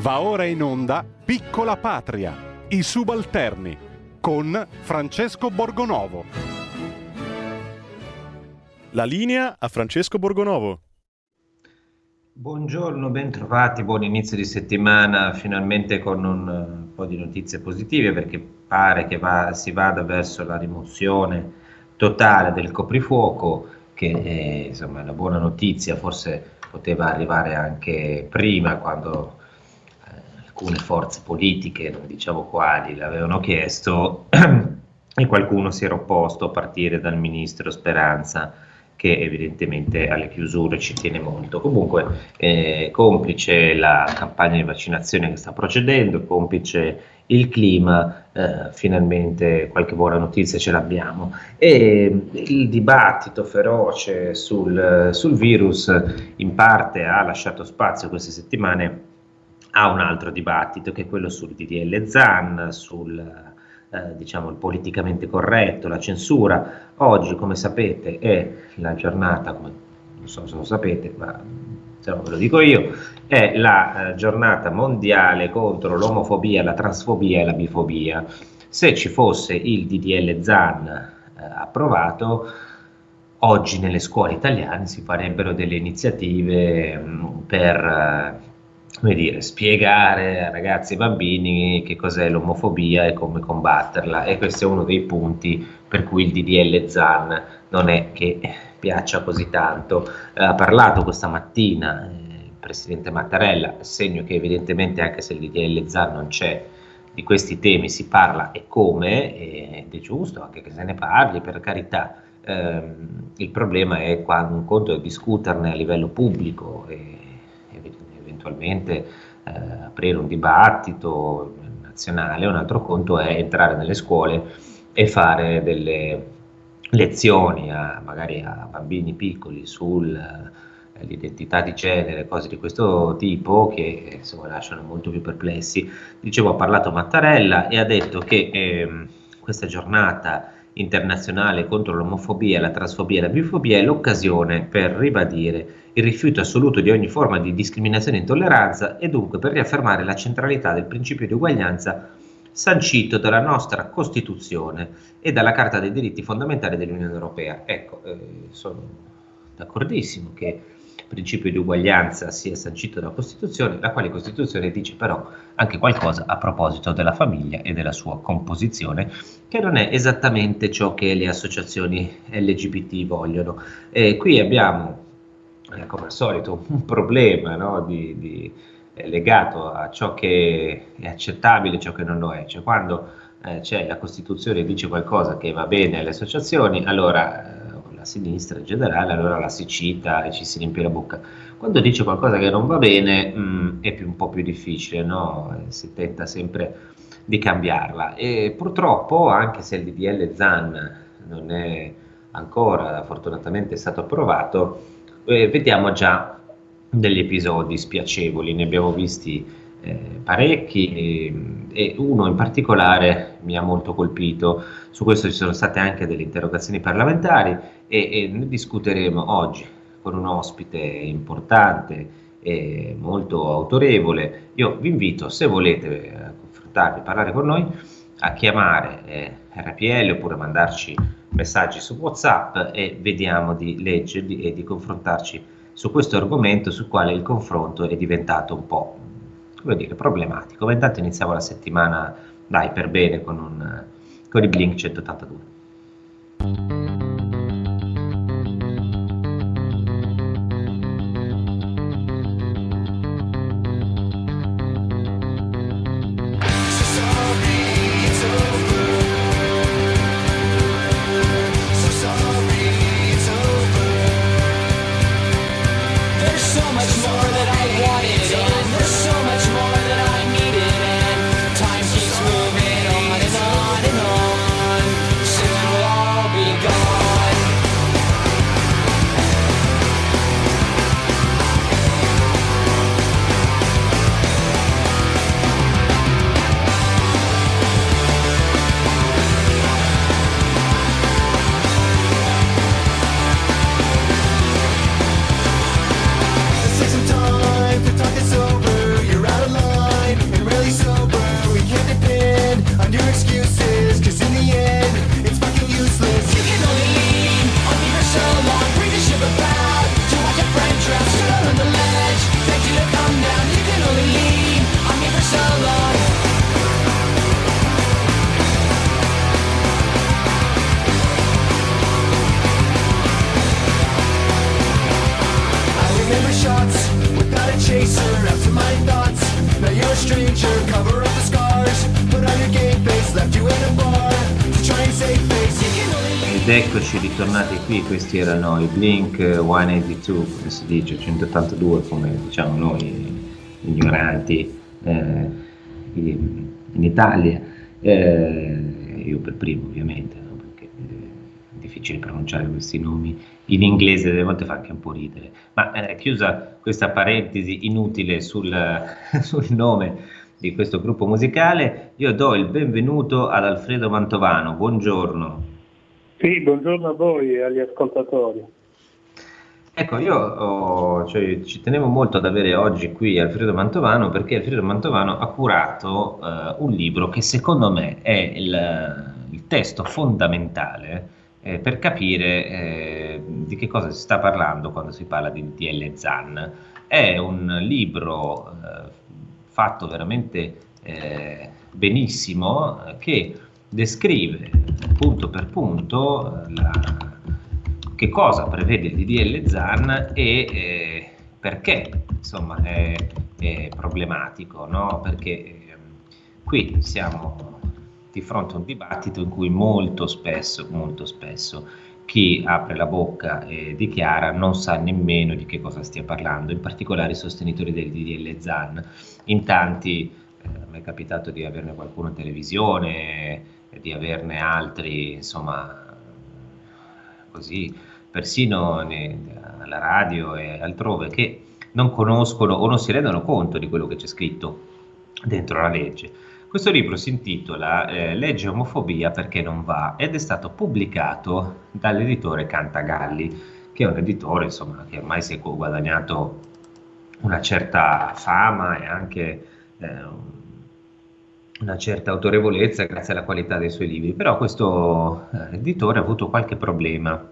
Va ora in onda Piccola Patria, i subalterni, con Francesco Borgonovo. La linea a Francesco Borgonovo. Buongiorno, bentrovati, buon inizio di settimana, finalmente con un uh, po' di notizie positive perché pare che va, si vada verso la rimozione totale del coprifuoco, che è insomma, una buona notizia, forse poteva arrivare anche prima quando alcune forze politiche, non diciamo quali, l'avevano chiesto e qualcuno si era opposto a partire dal ministro Speranza che evidentemente alle chiusure ci tiene molto. Comunque, eh, complice la campagna di vaccinazione che sta procedendo, complice il clima, eh, finalmente qualche buona notizia ce l'abbiamo. E il dibattito feroce sul, sul virus in parte ha lasciato spazio queste settimane a un altro dibattito che è quello sul DDL ZAN, sul eh, diciamo il politicamente corretto, la censura. Oggi, come sapete, è la giornata, come non so se lo sapete, ma se no ve lo dico io, è la eh, giornata mondiale contro l'omofobia, la transfobia e la bifobia. Se ci fosse il DDL ZAN eh, approvato, oggi nelle scuole italiane si farebbero delle iniziative mh, mm, per eh, come dire, spiegare a ragazzi e bambini che cos'è l'omofobia e come combatterla e questo è uno dei punti per cui il DDL ZAN non è che piaccia così tanto. Eh, ha parlato questa mattina eh, il presidente Mattarella, segno che evidentemente anche se il DDL ZAN non c'è di questi temi si parla e come ed è giusto anche che se ne parli per carità. Eh, il problema è quando un conto è discuterne a livello pubblico e eventualmente eh, aprire un dibattito nazionale, un altro conto è entrare nelle scuole e fare delle lezioni a, magari a bambini piccoli sull'identità eh, di genere, cose di questo tipo che insomma, lasciano molto più perplessi. Dicevo, ha parlato Mattarella e ha detto che eh, questa giornata internazionale contro l'omofobia, la transfobia e la bifobia è l'occasione per ribadire il rifiuto assoluto di ogni forma di discriminazione e intolleranza e dunque per riaffermare la centralità del principio di uguaglianza sancito dalla nostra Costituzione e dalla Carta dei diritti fondamentali dell'Unione Europea. Ecco, eh, sono d'accordissimo che principio di uguaglianza sia sancito dalla Costituzione, la quale Costituzione dice però anche qualcosa a proposito della famiglia e della sua composizione, che non è esattamente ciò che le associazioni LGBT vogliono. E qui abbiamo, eh, come al solito, un problema no, di, di, eh, legato a ciò che è accettabile e ciò che non lo è, cioè quando eh, c'è la Costituzione dice qualcosa che va bene alle associazioni, allora eh, sinistra in generale, allora la si cita e ci si riempie la bocca. Quando dice qualcosa che non va bene mh, mm, è più, un po' più difficile, no? si tenta sempre di cambiarla e purtroppo anche se il DDL ZAN non è ancora fortunatamente stato approvato, eh, vediamo già degli episodi spiacevoli, ne abbiamo visti eh, parecchi e, uno in particolare mi ha molto colpito, su questo ci sono state anche delle interrogazioni parlamentari e, e ne discuteremo oggi con un ospite importante e molto autorevole. Io vi invito, se volete confrontarvi, parlare con noi, a chiamare eh, RPL oppure mandarci messaggi su WhatsApp e vediamo di leggerli e di confrontarci su questo argomento sul quale il confronto è diventato un po' come dire, problematico. Ma intanto iniziamo la settimana, dai, per bene con, un, con i Blink 182. Ritornati qui, questi erano i Blink 182, come si dice, 182 come diciamo noi ignoranti eh, in, Italia, eh, io per primo ovviamente, no? perché è difficile pronunciare questi nomi in inglese delle volte fa anche un po' ridere. Ma eh, chiusa questa parentesi inutile sul, sul, nome di questo gruppo musicale, io do il benvenuto ad Alfredo Mantovano. Buongiorno. Sì, buongiorno a voi e agli ascoltatori. Ecco, io oh, cioè, ci tenevo molto ad avere oggi qui Alfredo Mantovano perché Alfredo Mantovano ha curato eh, un libro che secondo me è il, il testo fondamentale eh, per capire eh, di che cosa si sta parlando quando si parla di DL Zan. È un libro eh, fatto veramente eh, benissimo che descrive punto per punto la, che cosa prevede il DDL ZAN e eh, perché insomma è, è problematico, no? perché eh, qui siamo di fronte a un dibattito in cui molto spesso, molto spesso chi apre la bocca e dichiara non sa nemmeno di che cosa stia parlando, in particolare i sostenitori del DDL ZAN. In tanti eh, mi è capitato di averne qualcuno in televisione, di averne altri, insomma, così, persino alla radio e altrove, che non conoscono o non si rendono conto di quello che c'è scritto dentro la legge. Questo libro si intitola eh, Legge omofobia perché non va ed è stato pubblicato dall'editore Cantagalli, che è un editore insomma, che ormai si è guadagnato una certa fama e anche eh, una certa autorevolezza grazie alla qualità dei suoi libri, però questo eh, editore ha avuto qualche problema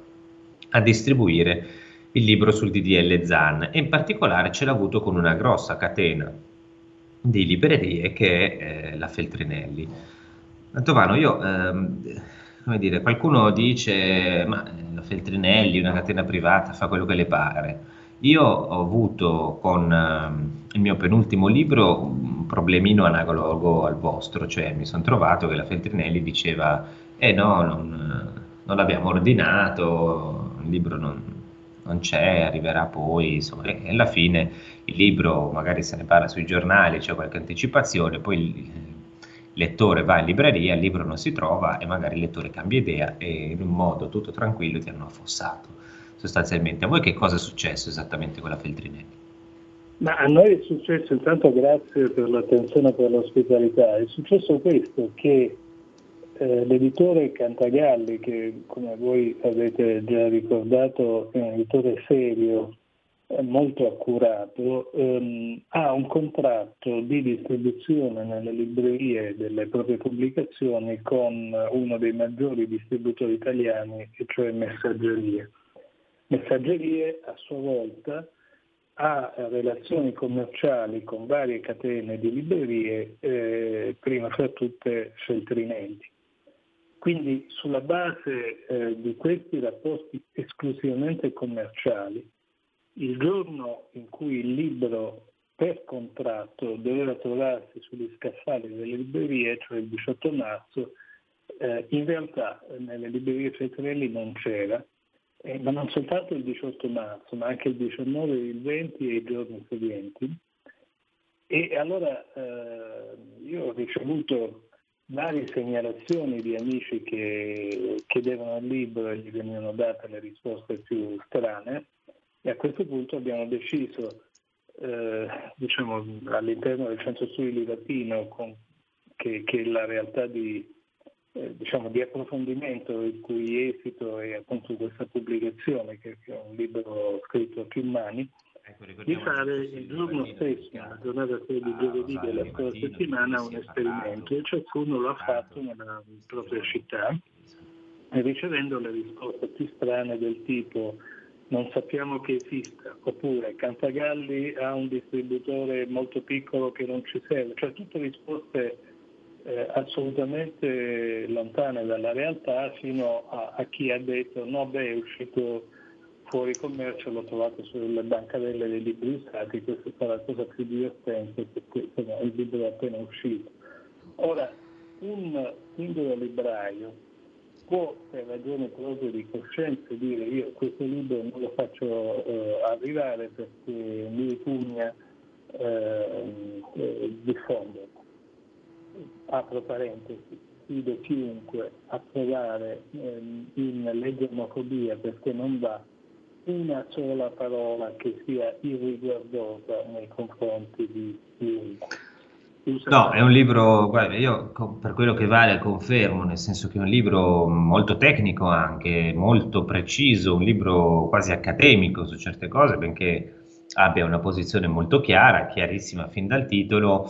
a distribuire il libro sul DDL ZAN e in particolare ce l'ha avuto con una grossa catena di librerie che è eh, la Feltrinelli. Mantovano, io, ehm, come dire, qualcuno dice, ma eh, la Feltrinelli, una catena privata, fa quello che le pare. Io ho avuto con eh, il mio penultimo libro un problemino analogo al vostro, cioè mi sono trovato che la Feltrinelli diceva, eh no, non, non l'abbiamo ordinato, il libro non, non c'è, arriverà poi, insomma, e alla fine il libro magari se ne parla sui giornali, c'è qualche anticipazione, poi il lettore va in libreria, il libro non si trova e magari il lettore cambia idea e in un modo tutto tranquillo ti hanno affossato sostanzialmente. A voi che cosa è successo esattamente con la Feltrinelli? Ma a noi è successo, intanto grazie per l'attenzione e per l'ospitalità, è successo questo che eh, l'editore Cantagalli, che come voi avete già ricordato è un editore serio, molto accurato, ehm, ha un contratto di distribuzione nelle librerie delle proprie pubblicazioni con uno dei maggiori distributori italiani, cioè Messaggerie. Messaggerie a sua volta ha relazioni commerciali con varie catene di librerie, eh, prima fra tutte Feltrinelli. Quindi sulla base eh, di questi rapporti esclusivamente commerciali, il giorno in cui il libro per contratto doveva trovarsi sugli scaffali delle librerie, cioè il 18 marzo, eh, in realtà nelle librerie Cetrelli non c'era, eh, ma non soltanto il 18 marzo, ma anche il 19, il 20 e i giorni seguenti. E allora eh, io ho ricevuto varie segnalazioni di amici che chiedevano il libro e gli venivano date le risposte più strane e a questo punto abbiamo deciso, eh, diciamo, all'interno del centro studi latino, con, che, che, la realtà di, eh, diciamo, di, approfondimento il cui esito è appunto questa pubblicazione, che, è un libro scritto a più mani, ecco, di fare il giorno stesso, la giornata di giovedì della scorsa settimana, un esperimento e ciascuno lo ha fatto nella propria città ricevendo le risposte più strane del tipo non sappiamo che esista, oppure Cantagalli ha un distributore molto piccolo che non ci serve, cioè tutte risposte eh, assolutamente lontane dalla realtà fino a, a, chi ha detto no beh è uscito fuori commercio l'ho trovato sulle bancarelle dei libri usati, questa è la cosa più divertente perché insomma, il libro è appena uscito. Ora, un singolo libraio può per ragioni proprio di coscienza dire io questo libro non lo faccio eh, arrivare perché mi ripugna eh, eh, diffonderlo. Apro parentesi, sfido chiunque a provare ehm, in leggermofobia perché non va una sola parola che sia irriguardosa nei confronti di chiunque. No, è un libro, guarda, io per quello che vale confermo, nel senso che è un libro molto tecnico anche, molto preciso, un libro quasi accademico su certe cose, benché abbia una posizione molto chiara, chiarissima fin dal titolo,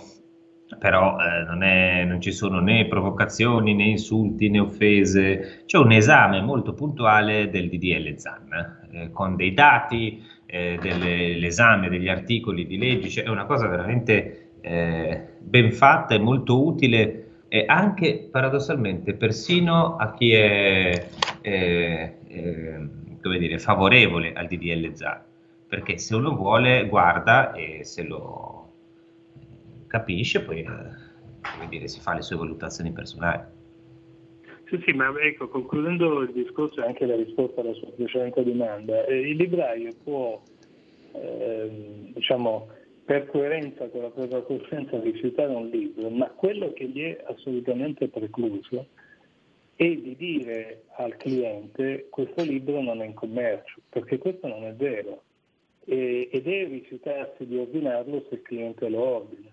però eh, non, è, non, ci sono né provocazioni né insulti né offese, c'è un esame molto puntuale del DDL ZAN, eh, con dei dati, eh, dell'esame degli articoli di legge, cioè è una cosa veramente eh, ben fatta e molto utile e anche paradossalmente persino a chi è eh, eh, dire, favorevole al DDL ZA, perché se uno vuole guarda e se lo capisce poi come dire, si fa le sue valutazioni personali. Sì, sì, ma ecco, concludendo il discorso e anche la risposta alla sua precedente domanda, eh, il libraio può, eh, diciamo, per coerenza con la propria coscienza rifiutare un libro, ma quello che gli è assolutamente precluso è di dire al cliente questo libro non è in commercio, perché questo non è vero e, e deve rifiutarsi di ordinarlo se il cliente lo ordina,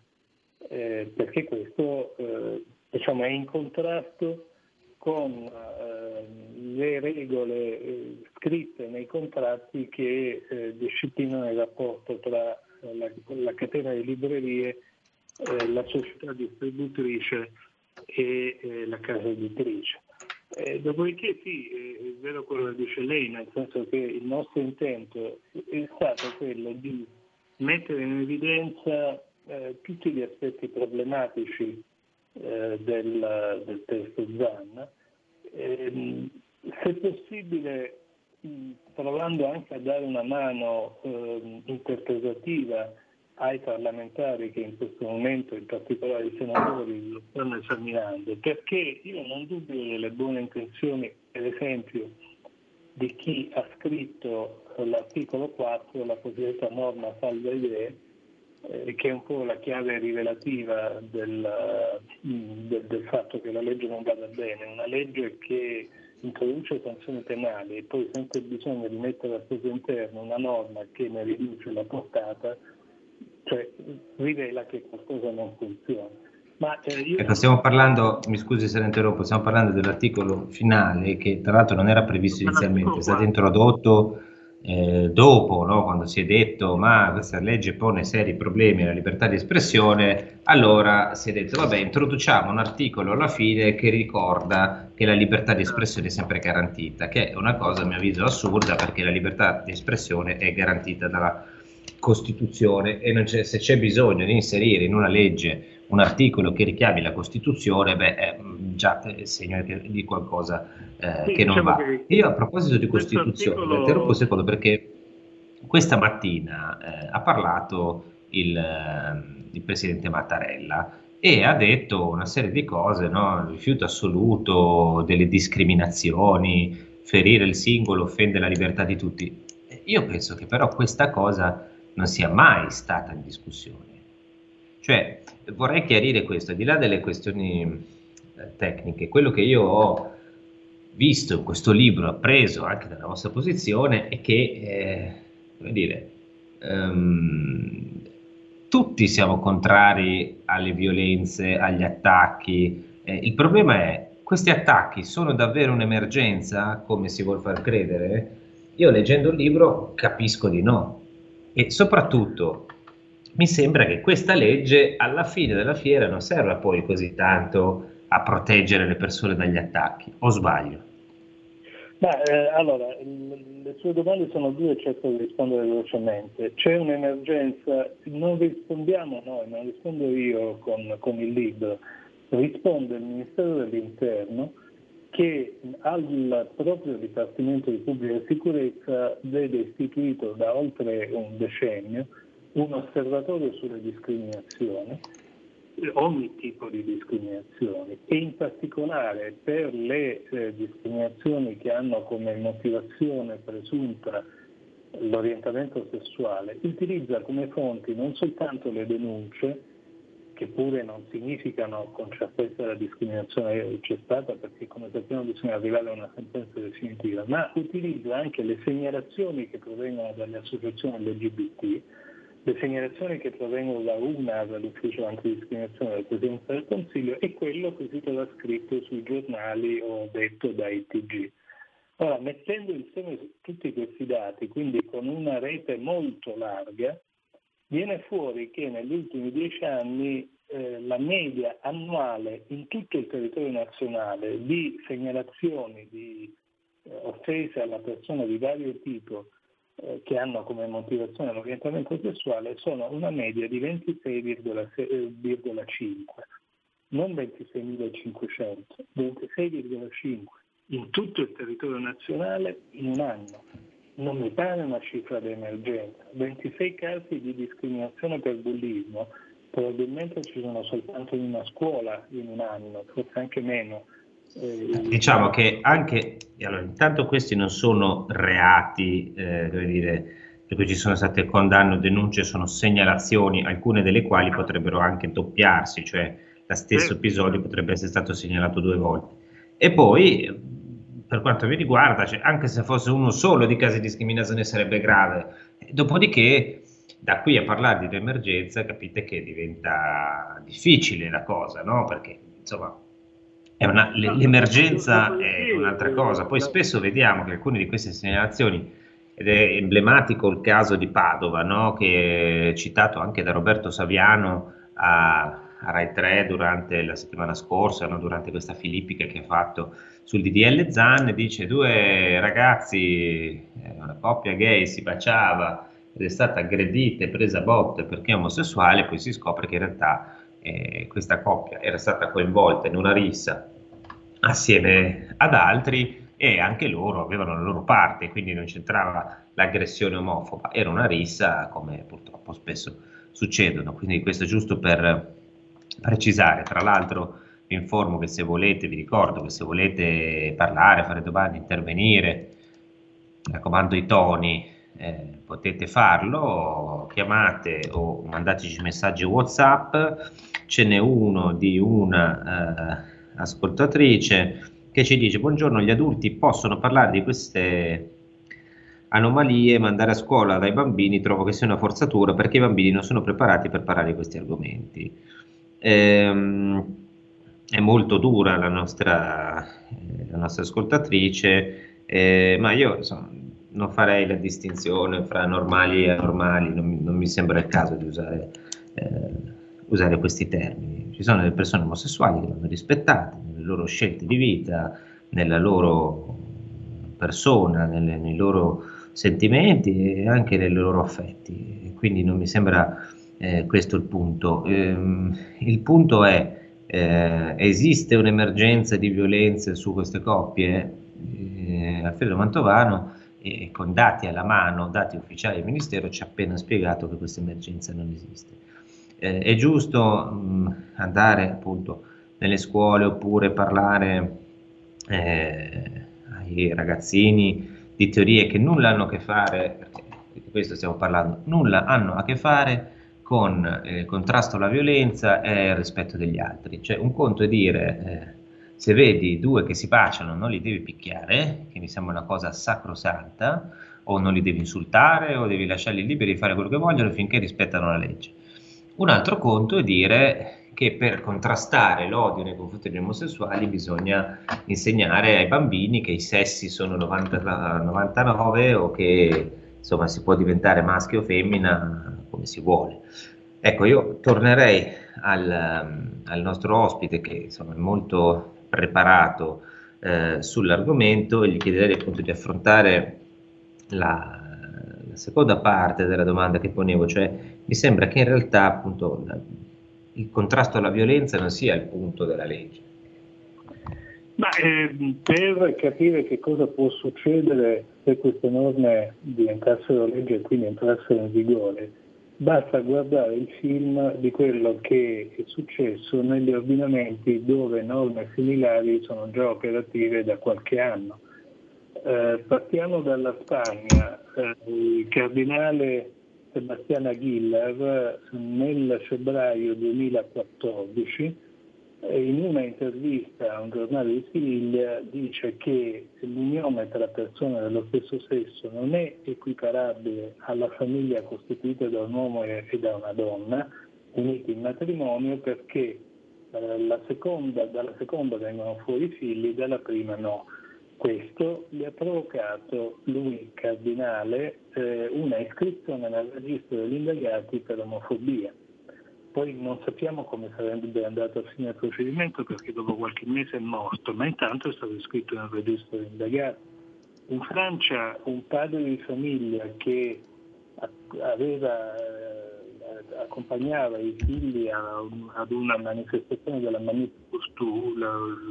eh, perché questo eh, diciamo, è in contrasto con eh, le regole eh, scritte nei contratti che eh, disciplinano il rapporto tra la, la catena di librerie, eh, la società distributrice e eh, la casa editrice. Eh, dopodiché sì, è vero quello che dice lei, nel senso che il nostro intento è stato quello di mettere in evidenza eh, tutti gli aspetti problematici eh, del, del, testo ZAN, ehm, se possibile provando anche a dare una mano eh, interpretativa ai parlamentari che in questo momento, in particolare i senatori, lo stanno esaminando, perché io non dubito delle buone intenzioni, per esempio, di chi ha scritto l'articolo 4, la cosiddetta norma salva idee, eh, che è un po' la chiave rivelativa del, del, del fatto che la legge non vada bene, una legge che introduce sanzioni penali e poi sente il bisogno di mettere al suo interno una norma che ne riduce la portata, cioè rivela che qualcosa non funziona. Ma, eh, io... ecco, stiamo parlando, mi scusi se la interrompo, stiamo parlando dell'articolo finale che tra l'altro non era previsto inizialmente, è stato introdotto eh, dopo, no, quando si è detto ma questa legge pone seri problemi alla libertà di espressione, allora si è detto vabbè introduciamo un articolo alla fine che ricorda che la libertà di espressione è sempre garantita, che è una cosa a mio avviso assurda perché la libertà di espressione è garantita dalla Costituzione e c'è, se c'è bisogno di inserire in una legge un articolo che richiami la Costituzione, beh, è già segno di qualcosa eh, sì, che non diciamo va. Che Io a proposito di Costituzione, articolo... interrompo un secondo perché questa mattina eh, ha parlato il, eh, il, Presidente Mattarella e ha detto una serie di cose, no? rifiuto assoluto delle discriminazioni, ferire il singolo offende la libertà di tutti. Io penso che però questa cosa non sia mai stata in discussione. Cioè, vorrei chiarire questo, al di là delle questioni eh, tecniche, quello che io ho visto in questo libro, appreso anche dalla vostra posizione, è che, eh, come dire, um, tutti siamo contrari alle violenze, agli attacchi. Eh, il problema è, questi attacchi sono davvero un'emergenza, come si vuol far credere? Io leggendo il libro capisco di no. E soprattutto mi sembra che questa legge alla fine della fiera non serva poi così tanto a proteggere le persone dagli attacchi, o sbaglio? Ma, eh, allora, le sue domande sono due, cerco di rispondere velocemente. C'è un'emergenza, non rispondiamo noi, non rispondo io con, con il libro, risponde il Ministero dell'Interno che al proprio Dipartimento di Pubblica Sicurezza vede istituito da oltre un decennio un osservatorio sulle discriminazioni, ogni tipo di discriminazioni e in particolare per le eh, discriminazioni che hanno come motivazione presunta l'orientamento sessuale, utilizza come fonti non soltanto le denunce, che pure non significano con certezza la discriminazione c'è stata perché come sappiamo bisogna arrivare a una sentenza definitiva, ma utilizza anche le segnalazioni che provengono dalle associazioni LGBT, le segnalazioni che provengono da una dall'ufficio antidiscriminazione della Presidenza del Consiglio e quello che si trova scritto sui giornali o detto dai TG. Ora, mettendo insieme tutti questi dati, quindi con una rete molto larga, viene fuori che negli ultimi dieci anni eh, la media annuale in tutto il territorio nazionale di segnalazioni di eh, offese alla persona di vario tipo eh, che hanno come motivazione l'orientamento sessuale sono una media di 26,5, non 26.500, 26,5 in tutto il territorio nazionale in un anno non mi pare una cifra di emergenza. 26 casi di discriminazione per bullismo, probabilmente ci sono soltanto in una scuola in un anno, forse anche meno. Diciamo che anche, allora, intanto questi non sono reati, eh, come dire, per cui ci sono state condanne o denunce, sono segnalazioni, alcune delle quali potrebbero anche doppiarsi, cioè lo stesso episodio potrebbe essere stato segnalato due volte. E poi per quanto mi riguarda, cioè, anche se fosse uno solo di casi di discriminazione sarebbe grave. Dopodiché, da qui a parlare di un'emergenza, capite che diventa difficile la cosa, no? Perché, insomma, una, l'emergenza è un'altra cosa. Poi spesso vediamo che alcune di queste segnalazioni, ed è emblematico il caso di Padova, no? che è citato anche da Roberto Saviano a, a Rai 3 durante la settimana scorsa, no? durante questa filippica che ha fatto sul DDL Zan, dice due ragazzi, eh, una coppia gay si baciava ed è stata aggredita e presa a botte perché è omosessuale, poi si scopre che in realtà eh, questa coppia era stata coinvolta in una rissa assieme ad altri e anche loro avevano la loro parte, quindi non c'entrava l'aggressione omofoba, era una rissa come purtroppo spesso succedono, quindi questo è giusto per precisare, tra l'altro vi informo che se volete, vi ricordo che se volete parlare, fare domande, intervenire, raccomando i toni, eh, potete farlo, chiamate o mandateci messaggi WhatsApp, ce n'è uno di una eh, ascoltatrice che ci dice buongiorno, gli adulti possono parlare di queste anomalie, mandare a scuola dai bambini trovo che sia una forzatura perché i bambini non sono preparati per parlare di questi argomenti. Ehm, è molto dura la nostra, eh, la nostra ascoltatrice, eh, ma io insomma, non farei la distinzione fra normali e anormali, non, non mi sembra il caso di usare, eh, usare, questi termini. Ci sono delle persone omosessuali che vanno rispettate nelle loro scelte di vita, nella loro persona, nelle, nei loro sentimenti e anche nei loro affetti. Quindi non mi sembra eh, questo il punto. Ehm, il punto è eh, esiste un'emergenza di violenze su queste coppie? Eh, Alfredo Mantovano, con dati alla mano, dati ufficiali del Ministero, ci ha appena spiegato che questa emergenza non esiste. Eh, è giusto mh, andare appunto nelle scuole oppure parlare eh, ai ragazzini di teorie che nulla hanno a che fare, perché di questo stiamo parlando, nulla hanno a che fare con il eh, contrasto alla violenza e il rispetto degli altri. Cioè un conto è dire eh, se vedi due che si baciano non li devi picchiare, che mi sembra una cosa sacrosanta, o non li devi insultare o devi lasciarli liberi di fare quello che vogliono finché rispettano la legge. Un altro conto è dire che per contrastare l'odio nei confronti degli omosessuali bisogna insegnare ai bambini che i sessi sono 90, 99 o che insomma si può diventare maschio o femmina come si vuole. Ecco, io tornerei al, al nostro ospite che insomma, è molto preparato eh, sull'argomento e gli chiederei appunto di affrontare la, la, seconda parte della domanda che ponevo, cioè mi sembra che in realtà appunto il contrasto alla violenza non sia il punto della legge. Ma eh, per capire che cosa può succedere se queste norme diventassero legge e quindi entrassero in vigore, basta guardare il film di quello che è successo negli ordinamenti dove norme similari sono già operative da qualche anno. Eh, partiamo dalla Spagna. Eh, il cardinale Sebastian Aguilar nel febbraio 2014 in una intervista a un giornale di Siviglia dice che l'unione tra persone dello stesso sesso non è equiparabile alla famiglia costituita da un uomo e da una donna uniti in matrimonio perché eh, seconda, dalla seconda vengono fuori figli, dalla prima no. Questo gli ha provocato lui, cardinale, eh, una iscrizione nel registro degli indagati per omofobia poi non sappiamo come sarebbe andato a finire il procedimento perché dopo qualche mese è morto, ma intanto è stato iscritto nel registro di indagati. In Francia un padre di famiglia che aveva, eh, accompagnava i figli ad una manifestazione della Manif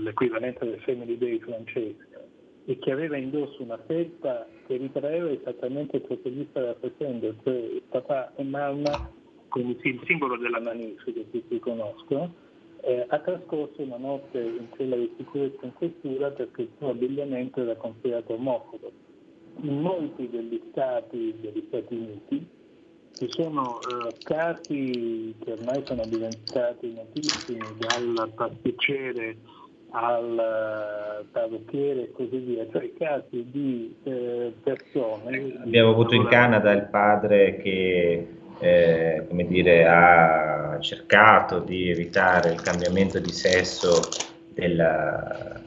l'equivalente del Family Day francese, e che aveva indosso una felpa che ritraeva esattamente ciò che gli stava facendo, cioè papà e mamma quindi il simbolo della Manif che tutti conoscono, eh, ha trascorso una notte in quella di sicurezza in questura perché il suo abbigliamento era considerato omofobo. In molti degli stati degli Stati Uniti ci sono eh, casi che ormai sono diventati notissimi, dal pasticcere al eh, parrucchiere e così via, cioè casi di eh, persone. Abbiamo avuto in Canada il padre che eh, come dire, ha cercato di evitare il cambiamento di sesso del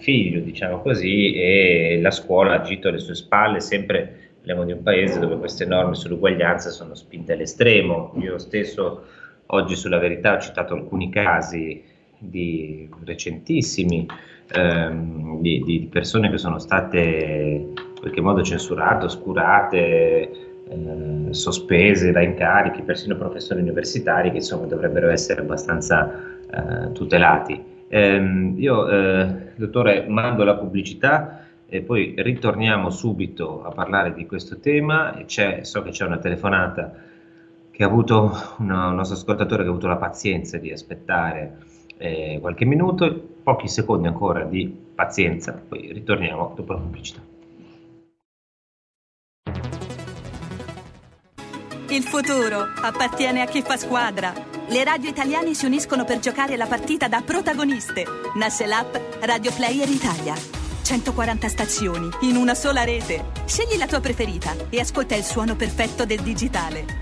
figlio, diciamo così, e la scuola ha agito alle sue spalle, sempre parliamo di un paese dove queste norme sull'uguaglianza sono spinte all'estremo. Io stesso oggi sulla verità ho citato alcuni casi di recentissimi ehm, di, di, persone che sono state in qualche modo censurate, oscurate, eh, sospese da incarichi, persino professori universitari che insomma dovrebbero essere abbastanza eh, tutelati. Ehm, io, eh, dottore, mando la pubblicità e poi ritorniamo subito a parlare di questo tema. so che c'è una telefonata che ha avuto una, un nostro ascoltatore che ha avuto la pazienza di aspettare eh, qualche minuto, pochi secondi ancora di pazienza, poi ritorniamo dopo la pubblicità. Il futuro appartiene a chi fa squadra. Le radio italiane si uniscono per giocare la partita da protagoniste. Nasce l'app Radio Player Italia. 140 stazioni in una sola rete. Scegli la tua preferita e ascolta il suono perfetto del digitale.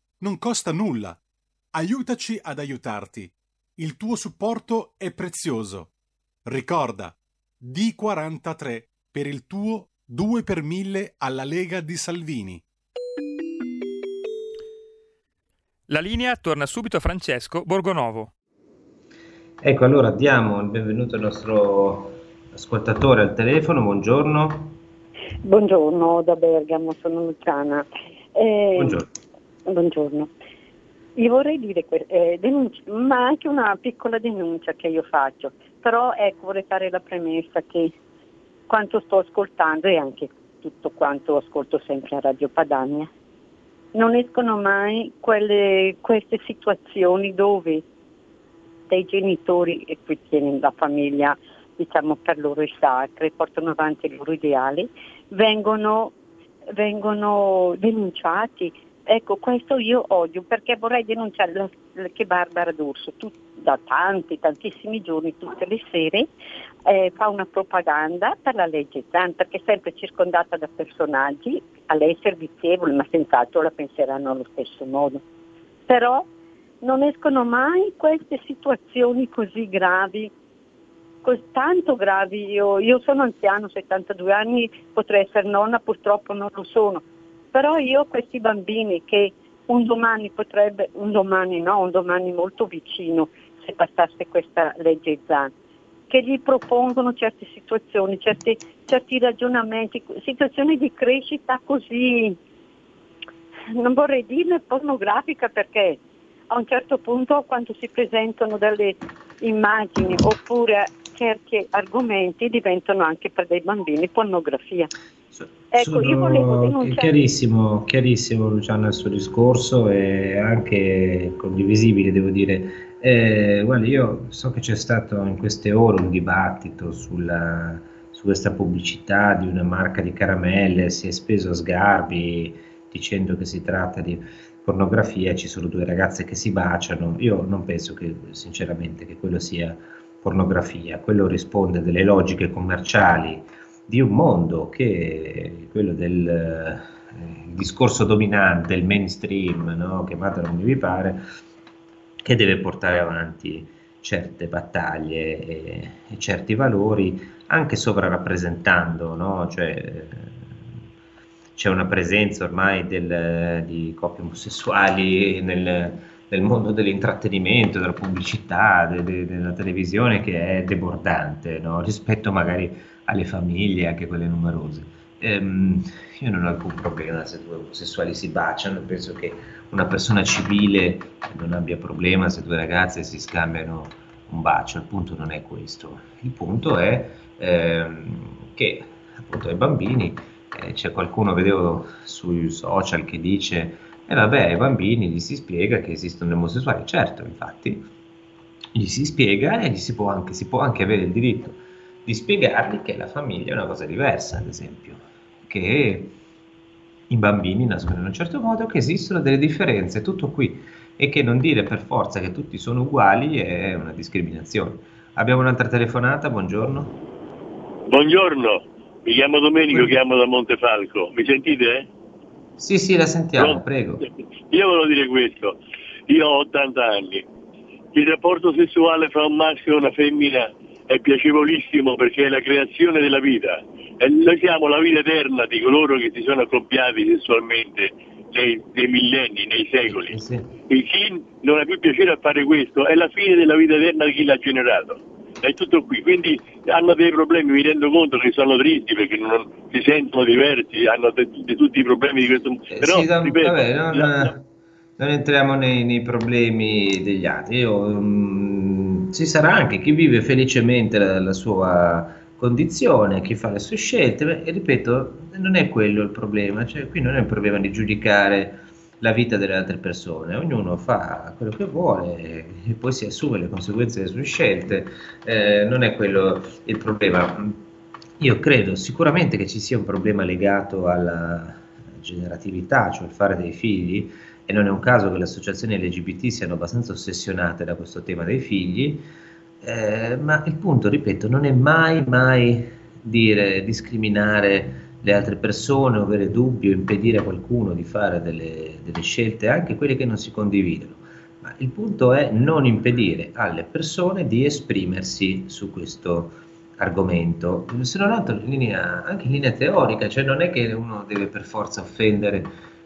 non costa nulla. Aiutaci ad aiutarti. Il tuo supporto è prezioso. Ricorda, D43 per il tuo 2 per 1000 alla Lega di Salvini. La linea torna subito a Francesco Borgonovo. Ecco, allora diamo il benvenuto al nostro ascoltatore al telefono, buongiorno. Buongiorno da Bergamo, sono Luciana. Eh, buongiorno. Buongiorno. Io vorrei dire, eh, denuncia, ma anche una piccola denuncia che io faccio, però ecco vorrei fare la premessa che quanto sto ascoltando e anche tutto quanto ascolto sempre a Radio Padania non escono mai quelle, queste situazioni dove dei genitori, e qui tiene la famiglia diciamo per loro sacre, portano avanti i loro ideali, vengono, vengono denunciati. Ecco, questo io odio perché vorrei denunciare la, che Barbara D'Urso tu, da tanti, tantissimi giorni, tutte le sere, eh, fa una propaganda per la legge Zan, perché è sempre circondata da personaggi, a lei servizievole, ma senz'altro la penseranno allo stesso modo. Però non escono mai queste situazioni così gravi, così tanto gravi. Io, io sono anziano, 72 anni, potrei essere nonna, purtroppo non lo sono, però io questi bambini che un domani potrebbe, un domani no, un domani molto vicino, se passasse questa legge ZAN, che gli propongono certe situazioni, certi, certi ragionamenti, situazioni di crescita così, non vorrei dirne pornografica perché a un certo punto quando si presentano delle immagini oppure certi argomenti diventano anche per dei bambini pornografia. Ecco, io volevo denunciare. Chiarissimo, chiarissimo Luciano il suo discorso e anche condivisibile, devo dire. Eh, guarda, io so che c'è stato in queste ore un dibattito sulla, su questa pubblicità di una marca di caramelle, si è speso a sgarbi dicendo che si tratta di pornografia, ci sono due ragazze che si baciano, io non penso che sinceramente che quello sia pornografia, quello risponde delle logiche commerciali di un mondo che è quello del eh, discorso dominante, il mainstream, no? chiamatelo come vi pare, che deve portare avanti certe battaglie e, e certi valori, anche sovrarappresentando, no? cioè, c'è una presenza ormai del, di coppie omosessuali nel, nel, mondo dell'intrattenimento, della pubblicità, de, de, della televisione che è debordante no? rispetto magari alle famiglie, anche quelle numerose. Ehm, io non ho alcun problema se due omosessuali si baciano, penso che una persona civile non abbia problema se due ragazze si scambiano un bacio, il punto non è questo, il punto è ehm, che appunto ai bambini eh, c'è qualcuno, vedevo sui social, che dice, e vabbè, ai bambini gli si spiega che esistono gli omosessuali. Certo, infatti, gli si spiega e gli si può anche, si può anche avere il diritto di spiegargli che la famiglia è una cosa diversa, ad esempio, che i bambini nascono in un certo modo, che esistono delle differenze, tutto qui, e che non dire per forza che tutti sono uguali è una discriminazione. Abbiamo un'altra telefonata, buongiorno. Buongiorno, mi chiamo Domenico, chiamo da Montefalco. Mi sentite? Sì, sì, la sentiamo, no? prego. Io volevo dire questo. Io ho 80 anni. Il rapporto sessuale fra un maschio e una femmina è piacevolissimo perché è la creazione della vita. E noi siamo la vita eterna di coloro che si sono accoppiati sessualmente nei, nei millenni, nei secoli. Sì. E chi non ha più piacere a fare questo è la fine della vita eterna di chi l'ha generato è tutto qui, quindi hanno dei problemi, mi rendo conto che sono tristi perché non si sentono diversi, hanno de tutti i problemi di questo mondo. Eh, Però, sì, da, ripeto, vabbè, non, la... non, entriamo nei, nei, problemi degli altri. Io, um, ci sarà anche chi vive felicemente la, la, sua condizione, chi fa le sue scelte, e ripeto, non è quello il problema, cioè qui non è un problema di giudicare la vita delle altre persone, ognuno fa quello che vuole e poi si assume le conseguenze delle sue scelte, eh, non è quello il problema. Io credo sicuramente che ci sia un problema legato alla generatività, cioè il fare dei figli, e non è un caso che le associazioni LGBT siano abbastanza ossessionate da questo tema dei figli, eh, ma il punto, ripeto, non è mai, mai dire, discriminare le altre persone avere dubbi o impedire a qualcuno di fare delle, delle scelte, anche quelle che non si condividono. Ma il punto è non impedire alle persone di esprimersi su questo argomento, se non altro in linea, anche in linea teorica, cioè non è che uno deve per forza offendere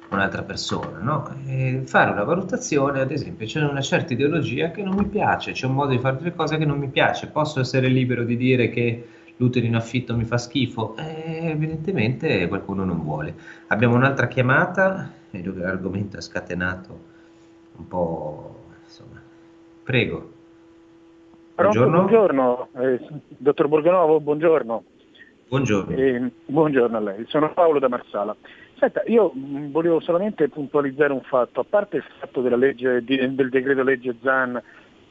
un'altra persona, no? E fare una valutazione, ad esempio, c'è una certa ideologia che non mi piace, c'è un modo di fare delle cose che non mi piace, posso essere libero di dire che l'utero in affitto mi fa schifo, eh, evidentemente qualcuno non vuole. Abbiamo un'altra chiamata, vedo che l'argomento ha scatenato un po', insomma, prego. Buongiorno, buongiorno. Eh, dottor Borgonovo, buongiorno. Buongiorno. Eh, buongiorno a lei, sono Paolo da Marsala. Senta, io mh, volevo solamente puntualizzare un fatto, a parte il fatto legge, di, del decreto legge ZAN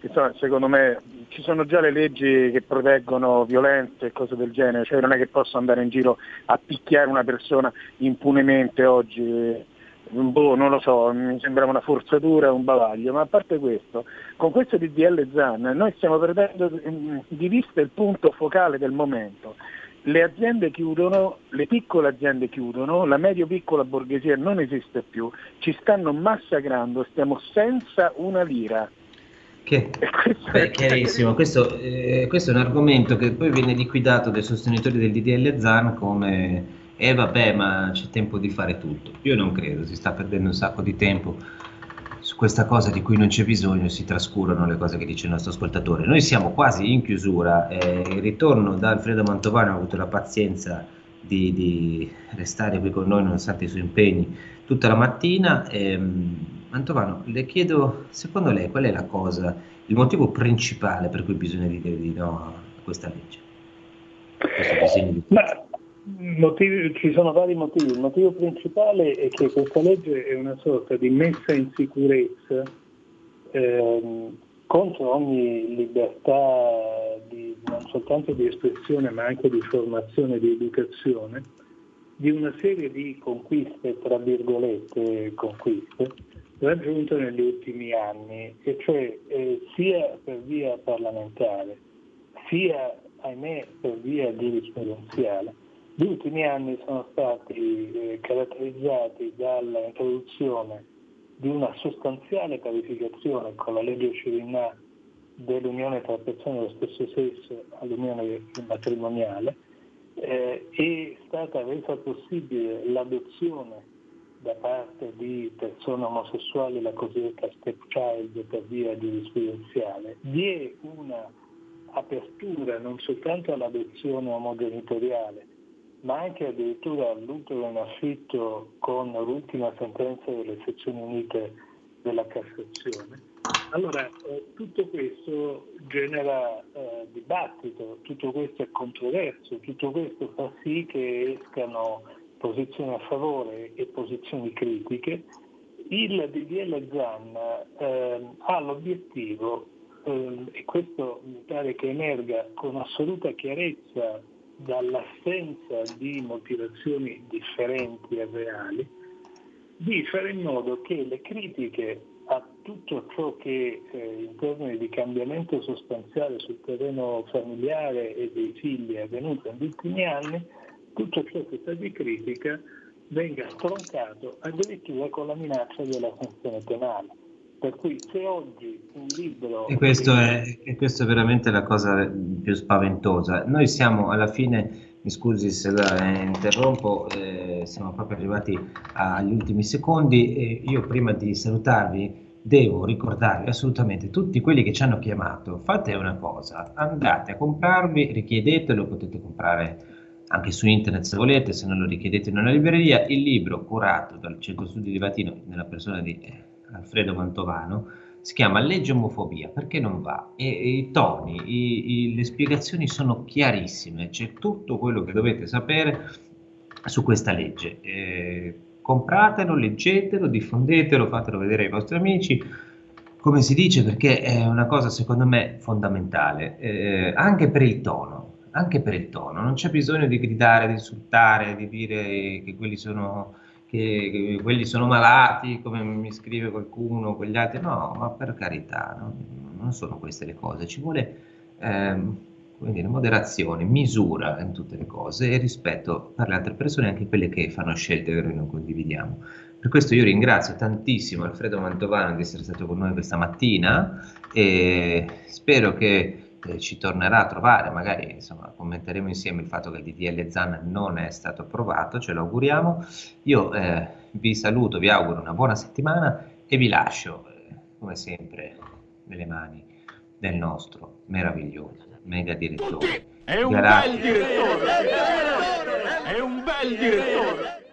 insomma, secondo me ci sono già le leggi che proteggono violenze e cose del genere, cioè non è che posso andare in giro a picchiare una persona impunemente oggi boh, non lo so, mi sembra una forzatura, un bavaglio, ma a parte questo, con questo DDL ZAN noi stiamo perdendo mm, di vista il punto focale del momento. Le aziende chiudono, le piccole aziende chiudono, la medio-piccola borghesia non esiste più, ci stanno massacrando, stiamo senza una lira. Che, beh, chiarissimo, questo, eh, questo, è un argomento che poi viene liquidato dai sostenitori del DDL ZAN come e eh, vabbè, ma c'è tempo di fare tutto. Io non credo, si sta perdendo un sacco di tempo su questa cosa di cui non c'è bisogno, si trascurano le cose che dice il nostro ascoltatore. Noi siamo quasi in chiusura, eh, il ritorno da Alfredo Mantovano ha avuto la pazienza di, di, restare qui con noi nonostante i suoi impegni tutta la mattina. Eh, Mantovano, le chiedo, secondo lei qual è la cosa, il motivo principale per cui bisogna dire di no a questa legge? Ma Motivi, ci sono vari motivi. Il motivo principale è che questa legge è una sorta di messa in sicurezza ehm, contro ogni libertà di, non soltanto di espressione ma anche di formazione e di educazione di una serie di conquiste, tra virgolette conquiste, raggiunte negli ultimi anni, e cioè eh, sia per via parlamentare, sia, ahimè, per via giurisprudenziale gli ultimi anni sono stati eh, caratterizzati dall'introduzione di una sostanziale parificazione con la legge Cirinà dell'unione tra persone dello stesso sesso all'unione matrimoniale, eh, è stata resa possibile l'adozione da parte di persone omosessuali, la cosiddetta stepchild per via giurisprudenziale. Vi è una apertura non soltanto all'adozione omogenitoriale, ma anche addirittura all'utero in affitto con l'ultima sentenza delle sezioni unite della Cassazione. Allora, eh, tutto questo genera eh, dibattito, tutto questo è controverso, tutto questo fa sì che escano posizioni a favore e posizioni critiche. Il DDL ZAN eh, ha l'obiettivo, eh, e questo mi pare che emerga con assoluta chiarezza dall'assenza di motivazioni differenti e reali, di fare in modo che le critiche a tutto ciò che eh, in termini di cambiamento sostanziale sul terreno familiare e dei figli è avvenuto negli ultimi anni, tutto ciò che sta di critica venga stroncato addirittura con la minaccia della sanzione penale. Per cui se oggi un libro... E questo, è, e questo è veramente la cosa più spaventosa. Noi siamo alla fine, mi scusi se la interrompo, eh, siamo proprio arrivati agli ultimi secondi e io prima di salutarvi devo ricordarvi assolutamente tutti quelli che ci hanno chiamato, fate una cosa, andate a comprarvi, richiedetelo, potete comprare anche su internet se volete, se non lo richiedete in una libreria, il libro curato dal Centro Studi di Latino nella persona di eh, Alfredo Mantovano, si chiama Legge Omofobia, perché non va? E, e i toni, i, i, le spiegazioni sono chiarissime, c'è tutto quello che dovete sapere su questa legge. Eh, compratelo, leggetelo, diffondetelo, fatelo vedere ai vostri amici, come si dice, perché è una cosa secondo me fondamentale, eh, anche per il tono. Anche per il tono, non c'è bisogno di gridare, di insultare, di dire che quelli sono che, che, quelli sono malati, come mi scrive qualcuno, quegli altri, no, ma per carità, no? non sono queste le cose, ci vuole ehm, dire, moderazione, misura in tutte le cose e rispetto per le altre persone, anche quelle che fanno scelte che noi non condividiamo. Per questo io ringrazio tantissimo Alfredo Mantovano di essere stato con noi questa mattina e spero che eh, ci tornerà a trovare, magari insomma, commenteremo insieme il fatto che il DDL ZAN non è stato approvato, ce lo auguriamo. Io eh, vi saluto, vi auguro una buona settimana e vi lascio, eh, come sempre, nelle mani del nostro meraviglioso mega direttore. È un Grazie. bel direttore! È un bel direttore!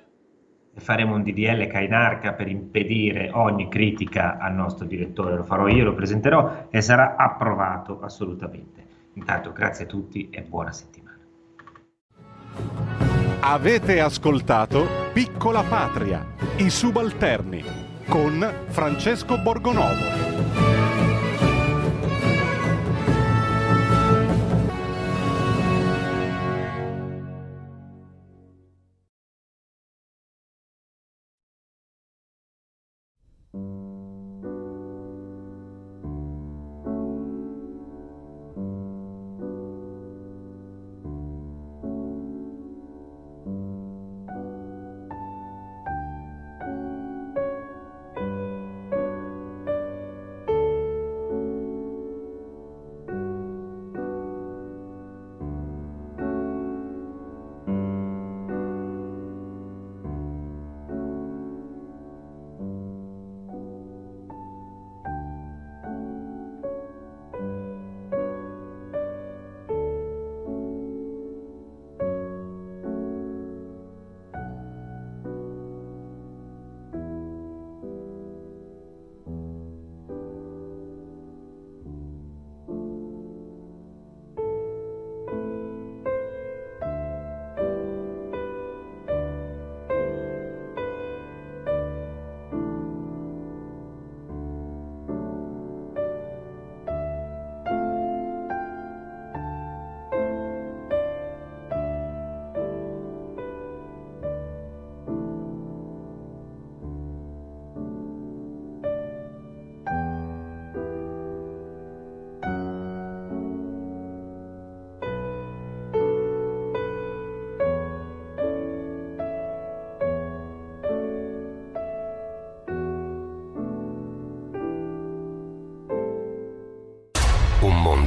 Faremo un DDL Cainarca per impedire ogni critica al nostro direttore, lo farò io, lo presenterò e sarà approvato assolutamente. Intanto grazie a tutti e buona settimana. Avete ascoltato Piccola Patria, i subalterni con Francesco Borgonovo.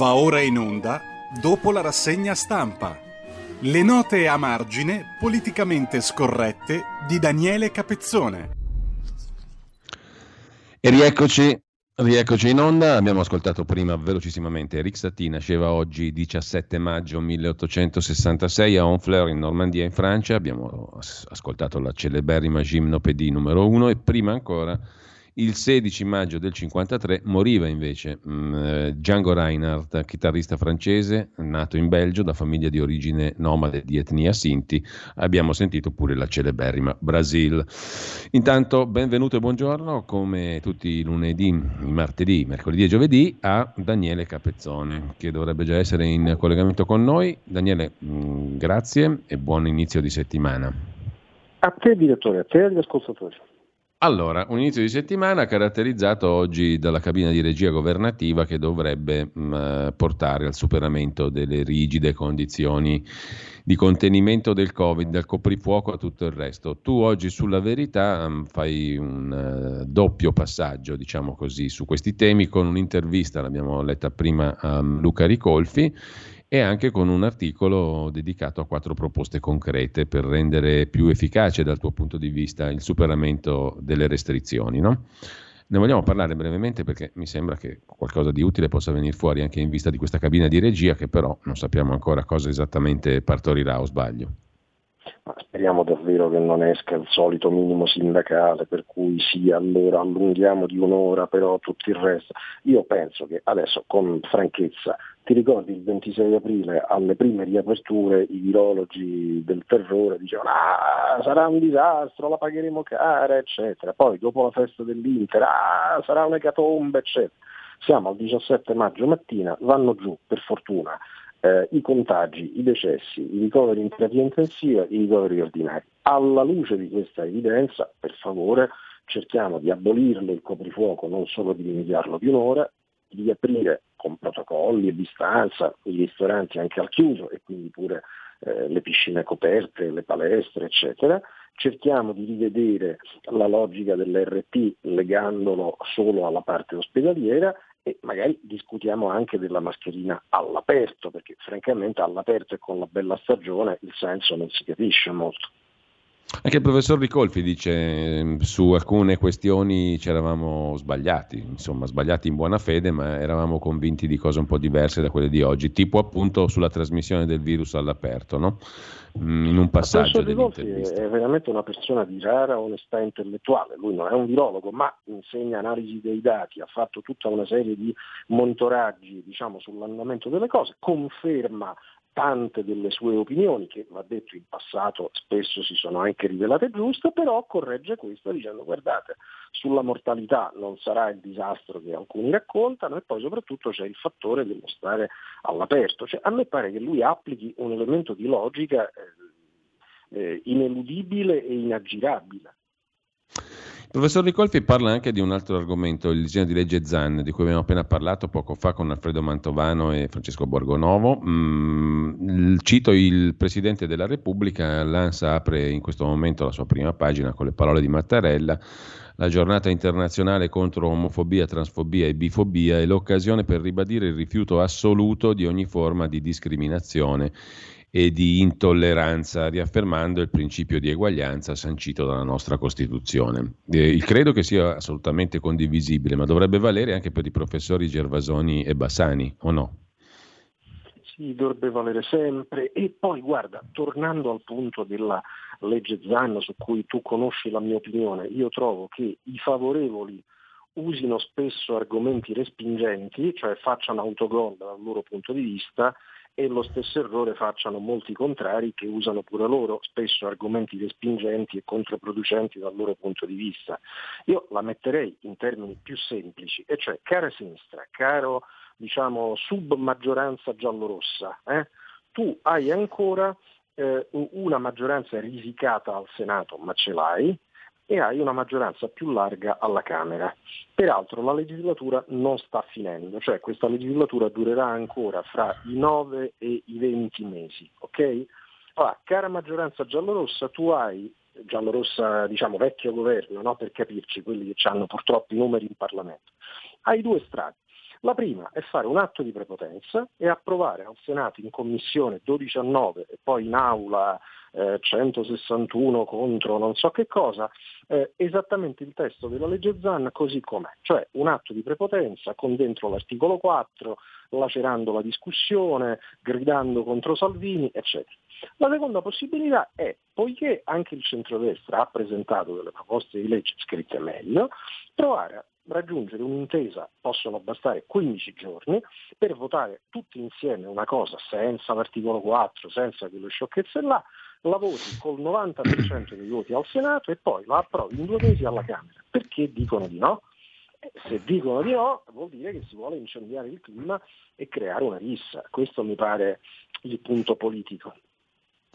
Va ora in onda dopo la rassegna stampa. Le note a margine politicamente scorrette di Daniele Capezzone. E rieccoci, rieccoci in onda. Abbiamo ascoltato prima velocissimamente Eric Satie, nasceva oggi 17 maggio 1866 a Honfleur in Normandia in Francia. Abbiamo as- ascoltato la celeberrima Gymnopédie numero 1 e prima ancora il 16 maggio del 1953 moriva invece mh, eh, Django Reinhardt, chitarrista francese, nato in Belgio da famiglia di origine nomade di etnia Sinti. Abbiamo sentito pure la celeberrima Brasil. Intanto, benvenuto e buongiorno, come tutti i lunedì, i martedì, mercoledì e giovedì, a Daniele Capezzone, che dovrebbe già essere in collegamento con noi. Daniele, mh, grazie e buon inizio di settimana. A te direttore, a te e agli ascoltatori. Allora, un inizio di settimana caratterizzato oggi dalla cabina di regia governativa che dovrebbe mh, portare al superamento delle rigide condizioni di contenimento del Covid, dal coprifuoco a tutto il resto. Tu oggi sulla verità mh, fai un uh, doppio passaggio, diciamo così, su questi temi con un'intervista, l'abbiamo letta prima a Luca Ricolfi e anche con un articolo dedicato a quattro proposte concrete per rendere più efficace dal tuo punto di vista il superamento delle restrizioni. No? Ne vogliamo parlare brevemente perché mi sembra che qualcosa di utile possa venire fuori anche in vista di questa cabina di regia che però non sappiamo ancora cosa esattamente partorirà o sbaglio. Ma speriamo davvero che non esca il solito minimo sindacale per cui sì, allora allunghiamo di un'ora, però tutto il resto. Io penso che adesso con franchezza, ti ricordi il 26 aprile alle prime riaperture i virologi del terrore dicevano ah, sarà un disastro, la pagheremo cara, eccetera. Poi dopo la festa dell'Inter, ah, sarà un'ecatombe, eccetera. Siamo al 17 maggio mattina, vanno giù per fortuna eh, i contagi, i decessi, i ricoveri in terapia intensiva, i ricoveri ordinari. Alla luce di questa evidenza, per favore, cerchiamo di abolirlo il coprifuoco, non solo di limitarlo di un'ora, di aprire con protocolli e distanza i ristoranti anche al chiuso e quindi pure eh, le piscine coperte, le palestre, eccetera. Cerchiamo di rivedere la logica dell'RT legandolo solo alla parte ospedaliera e magari discutiamo anche della mascherina all'aperto, perché francamente all'aperto e con la bella stagione il senso non si capisce molto. Anche il professor Ricolfi dice ehm, su alcune questioni ci eravamo sbagliati, insomma sbagliati in buona fede, ma eravamo convinti di cose un po' diverse da quelle di oggi, tipo appunto sulla trasmissione del virus all'aperto, no? Mm, in un passaggio dell'intervista. È veramente una persona di rara onestà intellettuale, lui non è un virologo, ma insegna analisi dei dati, ha fatto tutta una serie di monitoraggi diciamo, sull'andamento delle cose, conferma tante delle sue opinioni, che va detto in passato spesso si sono anche rivelate giuste, però corregge questa dicendo guardate, sulla mortalità non sarà il disastro che alcuni raccontano e poi soprattutto c'è il fattore dello stare all'aperto. Cioè, a me pare che lui applichi un elemento di logica eh, eh, ineludibile e inaggirabile. Il professor Ricolfi parla anche di un altro argomento, il disegno di legge ZAN, di cui abbiamo appena parlato poco fa con Alfredo Mantovano e Francesco Borgonovo. Mm, cito il Presidente della Repubblica, l'ANSA apre in questo momento la sua prima pagina con le parole di Mattarella. La giornata internazionale contro omofobia, transfobia e bifobia è l'occasione per ribadire il rifiuto assoluto di ogni forma di discriminazione e di intolleranza, riaffermando il principio di eguaglianza sancito dalla nostra Costituzione. Eh, credo che sia assolutamente condivisibile, ma dovrebbe valere anche per i professori Gervasoni e Bassani, o no? Sì, dovrebbe valere sempre. E poi guarda, tornando al punto della legge Zanna su cui tu conosci la mia opinione, io trovo che i favorevoli usino spesso argomenti respingenti, cioè facciano autogol dal loro punto di vista, e lo stesso errore facciano molti contrari che usano pure loro spesso argomenti respingenti e controproducenti dal loro punto di vista. Io la metterei in termini più semplici, e cioè cara sinistra, caro diciamo, submaggioranza giallorossa, eh, tu hai ancora eh, una maggioranza risicata al Senato, ma ce l'hai, e hai una maggioranza più larga alla Camera. Peraltro la legislatura non sta finendo, cioè questa legislatura durerà ancora fra i 9 e i 20 mesi. ok? Allora, cara maggioranza giallorossa, tu hai giallorossa, diciamo vecchio governo, no? per capirci, quelli che hanno purtroppo i numeri in Parlamento, hai due strade. La prima è fare un atto di prepotenza e approvare al Senato in commissione 12 a 9 e poi in aula eh, 161 contro non so che cosa, eh, esattamente il testo della legge Zan così com'è, cioè un atto di prepotenza con dentro l'articolo 4, lacerando la discussione, gridando contro Salvini, eccetera. La seconda possibilità è, poiché anche il centrodestra ha presentato delle proposte di legge scritte meglio, provare a raggiungere un'intesa possono bastare 15 giorni per votare tutti insieme una cosa senza l'articolo 4, senza quello sciocchezze là, la voti col 90% dei voti al Senato e poi la approvi in due mesi alla Camera. Perché dicono di no? Eh, se dicono di no vuol dire che si vuole incendiare il clima e creare una rissa. Questo mi pare il punto politico.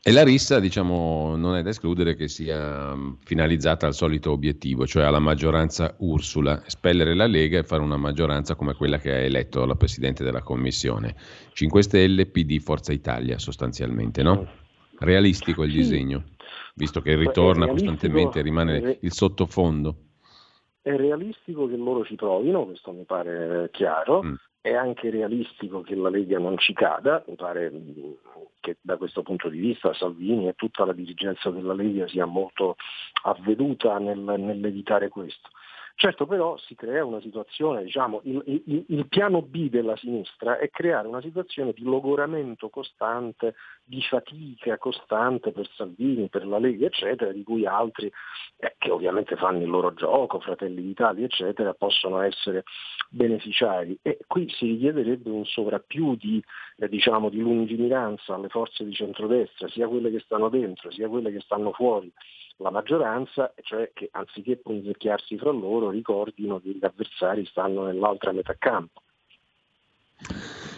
E la rissa, diciamo, non è da escludere che sia mm, finalizzata al solito obiettivo, cioè alla maggioranza Ursula, espellere la Lega e fare una maggioranza come quella che ha eletto la Presidente della Commissione. 5 Stelle, PD, Forza Italia sostanzialmente, no? Realistico il disegno, visto che ritorna costantemente e rimane il sottofondo. È realistico che loro ci provino, questo mi pare chiaro, mm è anche realistico che la Lega non ci cada, mi pare che da questo punto di vista Salvini e tutta la dirigenza della Lega sia molto avveduta nel, nell'evitare questo. Certo però si crea una situazione, diciamo, il, il, il, piano B della sinistra è creare una situazione di logoramento costante, di fatica costante per Salvini, per la Lega, eccetera, di cui altri, eh, che ovviamente fanno il loro gioco, Fratelli d'Italia, eccetera, possono essere beneficiari. E qui si richiederebbe un sovrappiù di, eh, diciamo, di lungimiranza alle forze di centrodestra, sia quelle che stanno dentro, sia quelle che stanno fuori la maggioranza, cioè che anziché punzecchiarsi fra loro ricordino che gli avversari stanno nell'altra metà campo.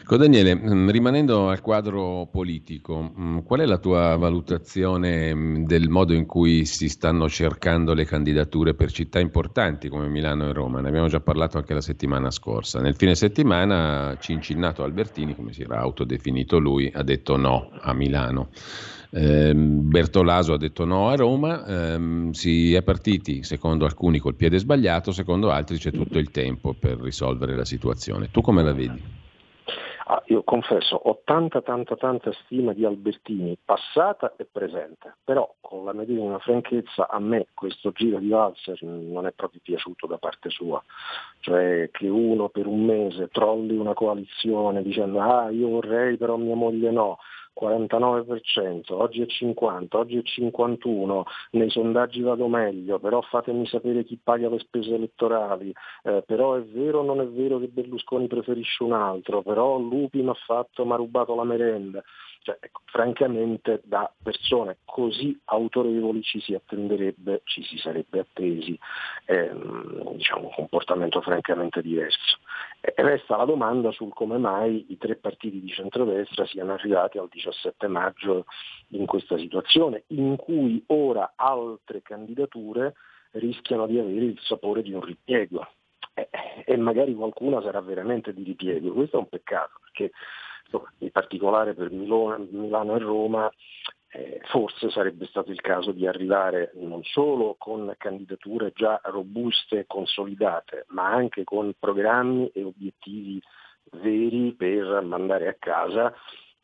Ecco Daniele, mm, rimanendo al quadro politico, mm, qual è la tua valutazione mm, del modo in cui si stanno cercando le candidature per città importanti come Milano e Roma? Ne abbiamo già parlato anche la settimana scorsa. Nel fine settimana Cincinnato Albertini, come si era autodefinito lui, ha detto no a Milano. Eh, Bertolaso ha detto no a Roma, ehm, si è partiti secondo alcuni col piede sbagliato, secondo altri c'è tutto il tempo per risolvere la situazione. Tu come la vedi? Ah, io confesso, ho tanta, tanta, tanta stima di Albertini, passata e presente, però con la medesima franchezza a me questo giro di valzer non è proprio piaciuto da parte sua, cioè che uno per un mese trolli una coalizione dicendo ah io vorrei però mia moglie no, 49%, oggi è 50, oggi è 51, nei sondaggi vado meglio, però fatemi sapere chi paga le spese elettorali, eh, però è vero o non è vero che Berlusconi preferisce un altro, però Lupi mi ha fatto, mi ha rubato la merenda. Cioè, ecco, francamente da persone così autorevoli ci si attenderebbe, ci si sarebbe attesi ehm, diciamo, un comportamento francamente diverso. E resta la domanda sul come mai i tre partiti di centrodestra siano arrivati al 17 maggio in questa situazione, in cui ora altre candidature rischiano di avere il sapore di un ripiego. E, magari qualcuna sarà veramente di ripiego. Questo è un peccato, perché in particolare per Milano e Roma, eh, forse sarebbe stato il caso di arrivare non solo con candidature già robuste e consolidate, ma anche con programmi e obiettivi veri per mandare a casa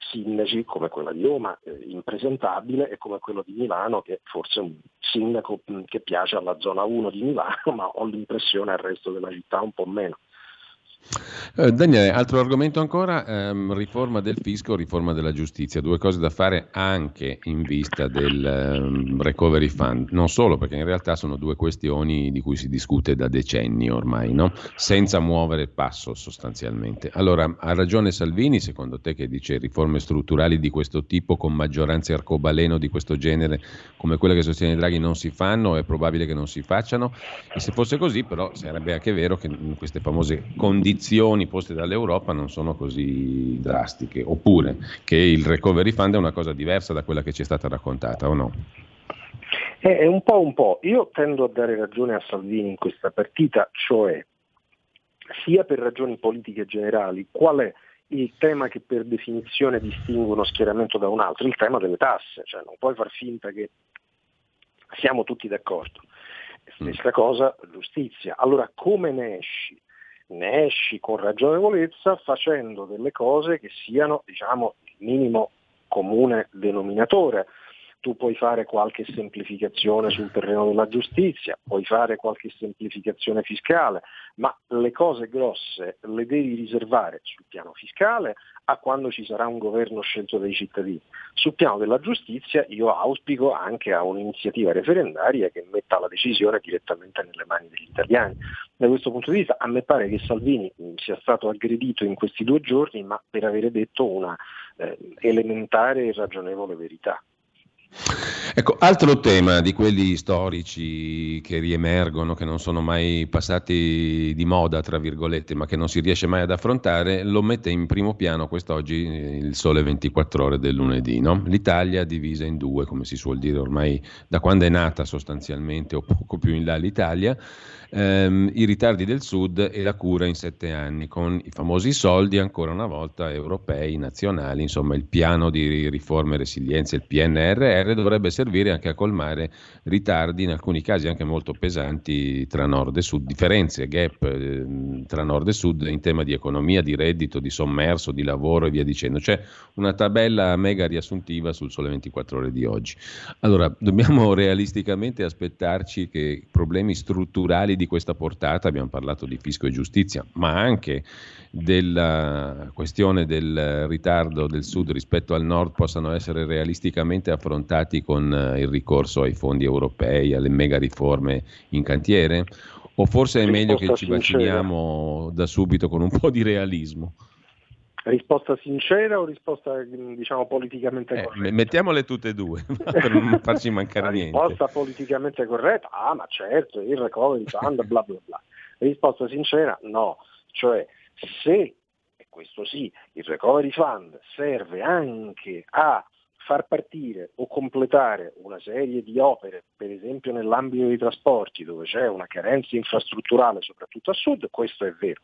sindaci come quella di Roma, eh, impresentabile, e come quello di Milano, che forse è un sindaco mm, che piace alla zona 1 di Milano, ma ho l'impressione al resto della città un po' meno. Eh, Daniele, altro argomento ancora, ehm, riforma del fisco, riforma della giustizia, due cose da fare anche in vista del ehm, recovery fund, non solo perché in realtà sono due questioni di cui si discute da decenni ormai, no? senza muovere passo sostanzialmente. Allora, ha ragione Salvini, secondo te, che dice riforme strutturali di questo tipo con maggioranze arcobaleno di questo genere come quelle che sostiene Draghi non si fanno, è probabile che non si facciano? E se fosse così però sarebbe anche vero che in queste famose condizioni condizioni poste dall'Europa non sono così drastiche, oppure che il recovery fund è una cosa diversa da quella che ci è stata raccontata o no? È un po' un po'. Io tendo a dare ragione a Salvini in questa partita, cioè sia per ragioni politiche generali, qual è il tema che per definizione distingue uno schieramento da un altro? Il tema delle tasse, cioè non puoi far finta che siamo tutti d'accordo. Stessa cosa giustizia. Allora come ne esci? Ne esci con ragionevolezza facendo delle cose che siano diciamo, il minimo comune denominatore tu puoi fare qualche semplificazione sul terreno della giustizia, puoi fare qualche semplificazione fiscale, ma le cose grosse le devi riservare sul piano fiscale a quando ci sarà un governo scelto dai cittadini. Sul piano della giustizia io auspico anche a un'iniziativa referendaria che metta la decisione direttamente nelle mani degli italiani. Da questo punto di vista a me pare che Salvini sia stato aggredito in questi due giorni, ma per avere detto una eh, elementare e ragionevole verità. Ecco, altro tema di quelli storici che riemergono, che non sono mai passati di moda, tra virgolette, ma che non si riesce mai ad affrontare, lo mette in primo piano quest'oggi il sole 24 ore del lunedì. No? L'Italia divisa in due, come si suol dire ormai da quando è nata sostanzialmente, o poco più in là l'Italia ehm, i ritardi del Sud e la cura in sette anni, con i famosi soldi ancora una volta europei, nazionali, insomma il piano di riforme e resilienza, il PNRR, dovrebbe servire anche a colmare ritardi, in alcuni casi anche molto pesanti, tra nord e sud, differenze, gap eh, tra nord e sud in tema di economia, di reddito, di sommerso, di lavoro e via dicendo. C'è una tabella mega riassuntiva sul Sole 24 ore di oggi. Allora, dobbiamo realisticamente aspettarci che problemi strutturali di questa portata, abbiamo parlato di fisco e giustizia, ma anche della questione del ritardo del sud rispetto al nord possano essere realisticamente affrontati con eh, il ricorso ai fondi europei, alle mega riforme in cantiere? O forse è meglio che ci vacciniamo da subito con un po' di realismo? Risposta sincera o risposta diciamo politicamente eh, corretta? Mettiamole tutte e due per non farci mancare niente. Risposta politicamente corretta? Ah, ma certo, il recovery fund, bla bla bla. Risposta sincera? No. Cioè, se, e questo sì, il recovery fund serve anche a far partire o completare una serie di opere, per esempio nell'ambito dei trasporti, dove c'è una carenza infrastrutturale, soprattutto a sud, questo è vero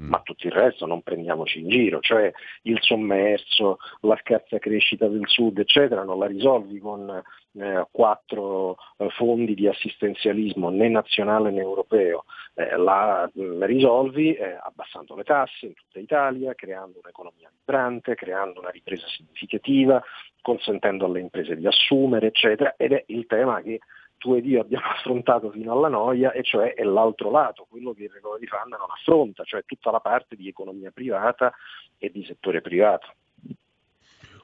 ma tutto il resto non prendiamoci in giro, cioè il sommerso, la scarsa crescita del sud, eccetera, non la risolvi con eh, quattro eh, fondi di assistenzialismo né nazionale né europeo, eh, la, la, risolvi eh, abbassando le tasse in tutta Italia, creando un'economia vibrante, creando una ripresa significativa, consentendo alle imprese di assumere, eccetera, ed è il tema che tu ed io abbiamo affrontato fino alla noia, e cioè è l'altro lato, quello che il recovery fund non affronta, cioè tutta la parte di economia privata e di settore privato.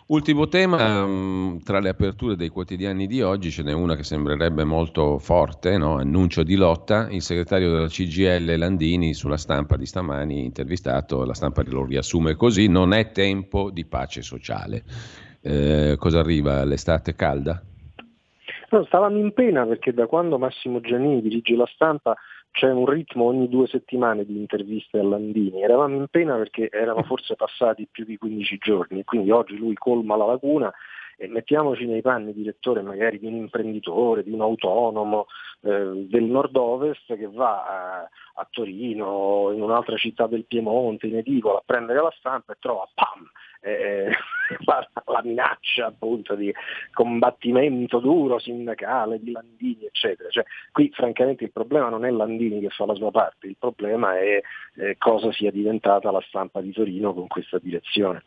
Ultimo tema, mm, tra le aperture dei quotidiani di oggi ce n'è una che sembrerebbe molto forte, no? annuncio di lotta, il segretario della CGL Landini sulla stampa di stamani intervistato, la stampa lo riassume così, non è tempo di pace sociale. Eh, cosa arriva? L'estate calda? No, stavamo in pena perché da quando Massimo Giannini dirige la stampa c'è un ritmo ogni due settimane di interviste a Landini. Eravamo in pena perché erano forse passati più di 15 giorni e quindi oggi lui colma la lacuna e mettiamoci nei panni direttore magari di un imprenditore, di un autonomo eh, del nord-ovest che va a, a Torino, in un'altra città del Piemonte, in edicola, a prendere la stampa e trova, pam, eh, la, minaccia appunto di combattimento duro sindacale di Landini, eccetera. Cioè, qui francamente il problema non è Landini che fa la sua parte, il problema è eh, cosa sia diventata la stampa di Torino con questa direzione.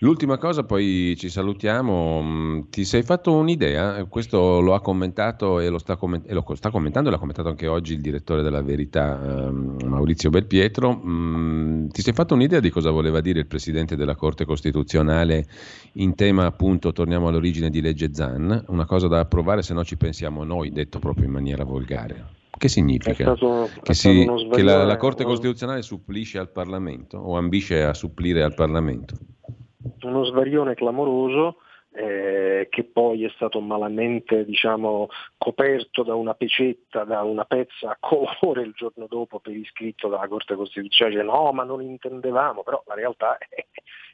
L'ultima cosa, poi ci salutiamo. Mm, ti sei fatto un'idea? Questo lo ha commentato e lo sta, comment- e lo sta commentando e l'ha commentato anche oggi il direttore della Verità, ehm, Maurizio Belpietro. Mm, ti sei fatto un'idea di cosa voleva dire il presidente della Corte Costituzionale in tema, appunto, torniamo all'origine di legge Zan? Una cosa da approvare, se no ci pensiamo noi, detto proprio in maniera volgare. Che significa? Stato, che, si, che la, la Corte Costituzionale supplisce al Parlamento o ambisce a supplire al Parlamento? Uno svarione clamoroso eh, che poi è stato malamente diciamo, scoperto da una pecetta, da una pezza a colore il giorno dopo per iscritto dalla Corte Costituzionale, dice no ma non intendevamo, però la realtà è,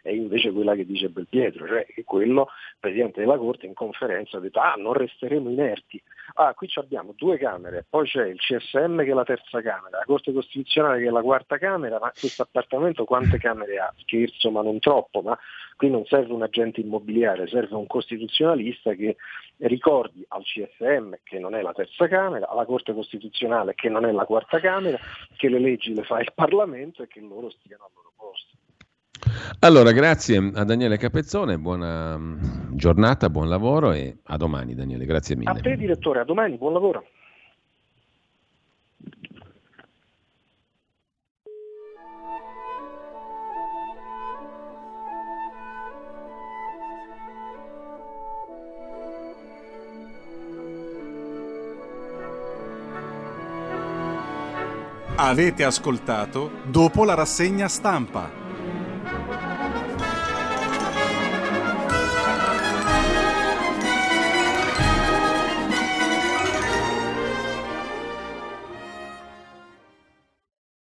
è invece quella che dice Belpietro, cioè che quello, Presidente della Corte in conferenza ha detto ah non resteremo inerti, ah qui abbiamo due Camere, poi c'è il CSM che è la terza Camera, la Corte Costituzionale che è la quarta Camera, ma questo appartamento quante Camere ha? Scherzo ma non troppo, ma qui non serve un agente immobiliare, serve un costituzionalista che ricordi al CSM che non è la terza Camera, alla Corte Costituzionale che non è la quarta Camera, che le leggi le fa il Parlamento e che loro stiano al loro posto. Allora, grazie a Daniele Capezzone, buona giornata, buon lavoro e a domani Daniele, grazie mille. A te direttore, a domani, buon lavoro. Avete ascoltato dopo la rassegna stampa.